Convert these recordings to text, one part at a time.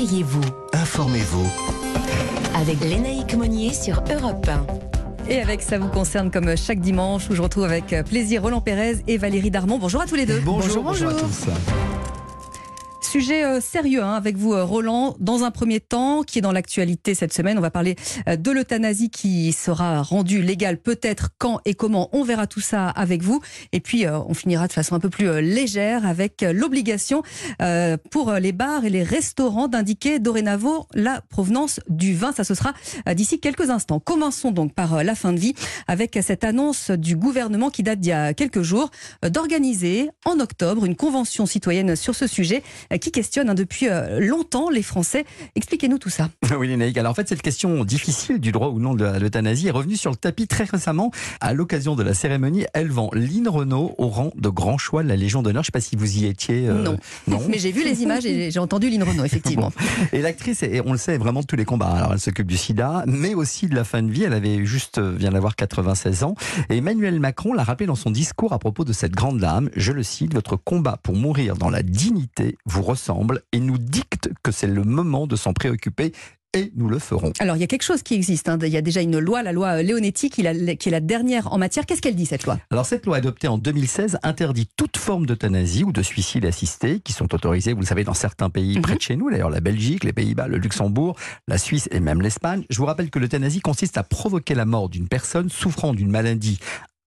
Réveillez-vous. Informez-vous. Avec Lénaïque Monnier sur Europe 1. Et avec ça vous concerne comme chaque dimanche où je retrouve avec plaisir Roland Pérez et Valérie Darmon. Bonjour à tous les deux. Bonjour, bonjour, à tous. Sujet euh, sérieux hein, avec vous, euh, Roland. Dans un premier temps, qui est dans l'actualité cette semaine, on va parler euh, de l'euthanasie qui sera rendue légale peut-être quand et comment. On verra tout ça avec vous. Et puis, on finira de façon un peu plus légère avec l'obligation pour les bars et les restaurants d'indiquer dorénavant la provenance du vin. Ça, ce sera d'ici quelques instants. Commençons donc par la fin de vie avec cette annonce du gouvernement qui date d'il y a quelques jours d'organiser en octobre une convention citoyenne sur ce sujet qui questionne hein, depuis euh, longtemps les Français. Expliquez-nous tout ça. Oui, Lénaïque. Alors en fait, cette question difficile du droit ou non de l'euthanasie est revenue sur le tapis très récemment à l'occasion de la cérémonie élevant Lynn Renault au rang de grand choix de la Légion d'honneur. Je ne sais pas si vous y étiez. Euh, non. non. Mais j'ai vu les images et j'ai entendu Lynn Renault, effectivement. Et l'actrice, on le sait, vraiment de tous les combats. Alors elle s'occupe du sida, mais aussi de la fin de vie. Elle avait juste, euh, vient d'avoir 96 ans. Et Emmanuel Macron l'a rappelé dans son discours à propos de cette grande dame. Je le cite, votre combat pour mourir dans la dignité vous ressemble et nous dicte que c'est le moment de s'en préoccuper et nous le ferons. Alors il y a quelque chose qui existe. Hein. Il y a déjà une loi, la loi Leonetti, qui, qui est la dernière en matière. Qu'est-ce qu'elle dit cette loi? Alors cette loi adoptée en 2016 interdit toute forme d'euthanasie ou de suicide assisté, qui sont autorisés, vous le savez, dans certains pays mhm. près de chez nous, d'ailleurs la Belgique, les Pays-Bas, le Luxembourg, la Suisse et même l'Espagne. Je vous rappelle que l'euthanasie consiste à provoquer la mort d'une personne souffrant d'une maladie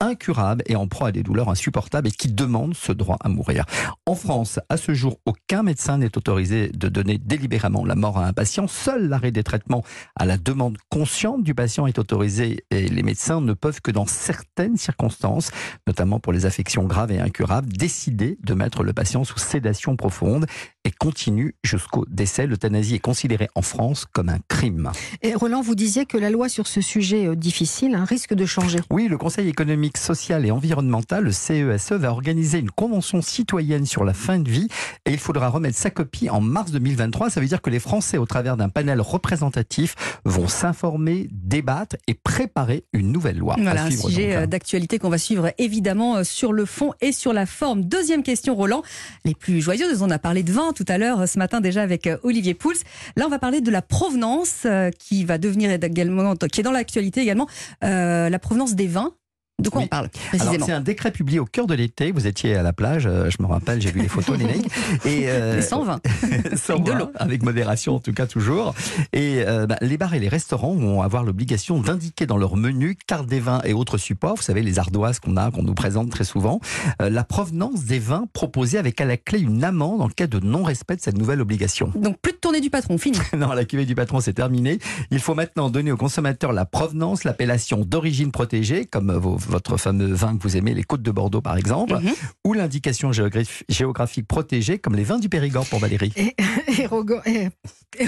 incurable et en proie à des douleurs insupportables et qui demande ce droit à mourir. En France, à ce jour, aucun médecin n'est autorisé de donner délibérément la mort à un patient. Seul l'arrêt des traitements à la demande consciente du patient est autorisé et les médecins ne peuvent que dans certaines circonstances, notamment pour les affections graves et incurables, décider de mettre le patient sous sédation profonde et continue jusqu'au décès. L'euthanasie est considérée en France comme un crime. Et Roland, vous disiez que la loi sur ce sujet euh, difficile hein, risque de changer. Oui, le Conseil économique, social et environnemental, le CESE, e, va organiser une convention citoyenne sur la fin de vie et il faudra remettre sa copie en mars 2023. Ça veut dire que les Français, au travers d'un panel représentatif, vont s'informer, débattre et préparer une nouvelle loi. Voilà un sujet euh, d'actualité qu'on va suivre évidemment euh, sur le fond et sur la forme. Deuxième question, Roland. Les plus joyeuses, on a parlé de vin tout à l'heure ce matin déjà avec euh, Olivier Pouls. Là, on va parler de la provenance euh, qui va devenir également, qui est dans l'actualité également, euh, la provenance des vins. De quoi on parle précisément C'est un décret publié au cœur de l'été. Vous étiez à la plage, euh, je me rappelle, j'ai vu les photos, les Et euh, les 120. avec de l'eau. Avec modération, en tout cas, toujours. Et euh, bah, les bars et les restaurants vont avoir l'obligation d'indiquer dans leur menu carte des vins et autres supports, vous savez, les ardoises qu'on a, qu'on nous présente très souvent, la provenance des vins proposés avec à la clé une amende en cas de non-respect de cette nouvelle obligation. Donc plus de tournée du patron, fini. non, la cuvée du patron, c'est terminé. Il faut maintenant donner aux consommateurs la provenance, l'appellation d'origine protégée, comme vos votre fameux vin que vous aimez, les Côtes de Bordeaux par exemple, mhm. ou l'indication géographique protégée comme les vins du Périgord pour Valérie. Et, et,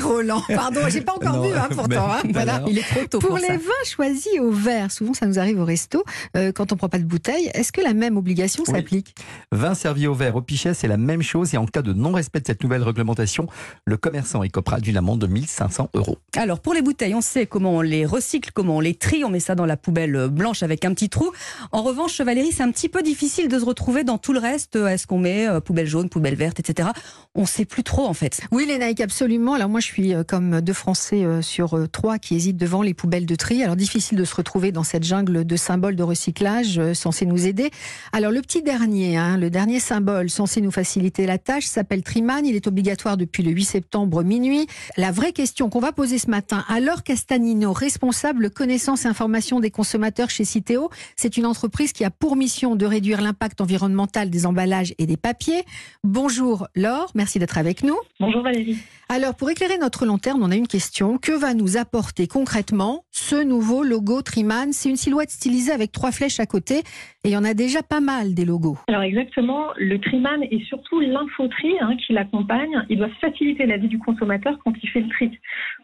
Roland, pardon, j'ai pas encore vu hein, pourtant. Hein, voilà. Il est trop tôt. Pour, pour les vins choisis au verre, souvent ça nous arrive au resto euh, quand on prend pas de bouteille. Est-ce que la même obligation s'applique? Vin servi au verre, au pichet, c'est la même chose et en cas de non-respect de cette nouvelle réglementation, le commerçant écopera d'une amende de 1500 euros. Alors pour les bouteilles, on sait comment on les recycle, comment on les trie, on met ça dans la poubelle blanche avec un petit trou. En revanche, Valérie, c'est un petit peu difficile de se retrouver dans tout le reste. Est-ce qu'on met euh, poubelle jaune, poubelle verte, etc. On ne sait plus trop en fait. Oui, les Nike, absolument. Alors moi, je suis euh, comme deux Français euh, sur trois qui hésitent devant les poubelles de tri. Alors difficile de se retrouver dans cette jungle de symboles de recyclage censés nous aider. Alors le petit dernier, hein, le dernier symbole censé nous faciliter la tâche s'appelle Triman. Il est obligatoire depuis le 8 septembre minuit. La vraie question qu'on va poser ce matin à Laure Castanino, responsable connaissance et information des consommateurs chez Citeo, c'est une entreprise qui a pour mission de réduire l'impact environnemental des emballages et des papiers. Bonjour Laure, merci d'être avec nous. Bonjour Valérie. Alors pour éclairer notre lanterne, on a une question. Que va nous apporter concrètement ce nouveau logo Triman? C'est une silhouette stylisée avec trois flèches à côté et il y en a déjà pas mal des logos. Alors exactement, le Triman et surtout l'infotri hein, qui l'accompagne, il doit faciliter la vie du consommateur quand il fait le tri.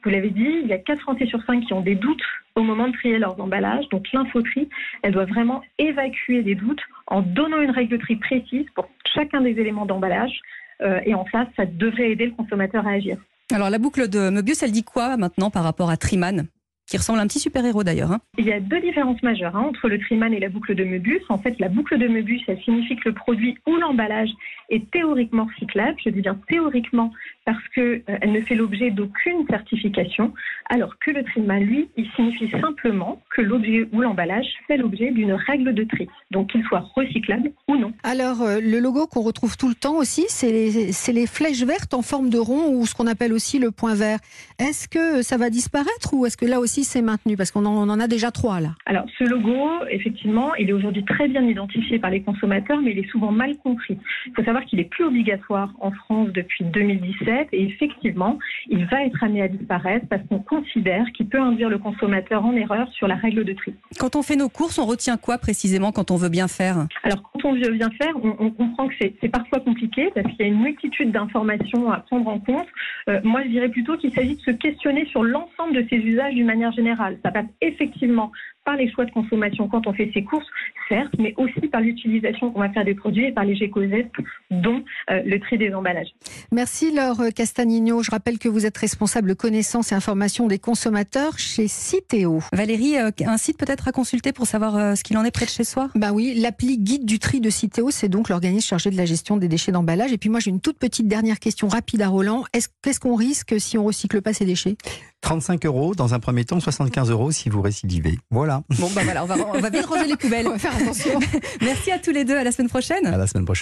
Vous l'avez dit, il y a 4 Français sur 5 qui ont des doutes au moment de trier leurs emballages. Donc l'infotri, elle doit vraiment évacuer les doutes en donnant une règle de tri précise pour chacun des éléments d'emballage. Euh, et en face, ça devrait aider le consommateur à agir. Alors la boucle de Möbius, elle dit quoi maintenant par rapport à Triman? Qui ressemble à un petit super-héros d'ailleurs. hein. Il y a deux différences majeures hein, entre le Triman et la boucle de Möbius. En fait, la boucle de Möbius, ça signifie que le produit ou l'emballage est théoriquement recyclable. Je dis bien théoriquement parce qu'elle ne fait l'objet d'aucune certification, alors que le Triman, lui, il signifie simplement que l'objet ou l'emballage fait l'objet d'une règle de tri, donc qu'il soit recyclable ou non. Alors, euh, le logo qu'on retrouve tout le temps aussi, c'est les, c'est les flèches vertes en forme de rond ou ce qu'on appelle aussi le point vert. Est-ce que ça va disparaître ou est-ce que là aussi c'est maintenu Parce qu'on en, on en a déjà trois là. Alors, ce logo, effectivement, il est aujourd'hui très bien identifié par les consommateurs, mais il est souvent mal compris. Il faut savoir qu'il est plus obligatoire en France depuis 2017 et effectivement, il va être amené à disparaître parce qu'on considère qu'il peut induire le consommateur en erreur sur la règle de tri. Quand on fait nos courses, on retient quoi précisément quand on veut bien faire? Alors, on vient faire, on, comprend que c'est c'est parfois compliqué parce qu'il y a une multitude d'informations à prendre en compte. Euh, moi, je dirais plutôt qu'il s'agit de se questionner sur l'ensemble de ces usages d'une manière générale. Ça passe effectivement par les choix de consommation quand on fait ses courses, certes, mais aussi par l'utilisation qu'on va faire des produits et par les géco-gestes, dont euh, le tri des emballages. Merci Laure Castagnino. Je rappelle que vous êtes responsable connaissance et information des consommateurs chez Citeo. Valérie, euh, un site peut-être à consulter pour savoir euh, ce qu'il en est près de chez soi? Bah oui, l'appli guide du tri de Citeo, c'est donc l'organisme chargé de la gestion des déchets d'emballage. Et puis moi, j'ai une toute petite dernière question rapide à Roland. Est-ce qu'est-ce qu'on risque si on recycle pas ces déchets? 35 euros dans un premier temps, 75 euros si vous récidivez. Voilà. Bon, bah voilà, on va, on va vite ranger les poubelles. On va faire attention. Merci à tous les deux, à la semaine prochaine. À la semaine prochaine.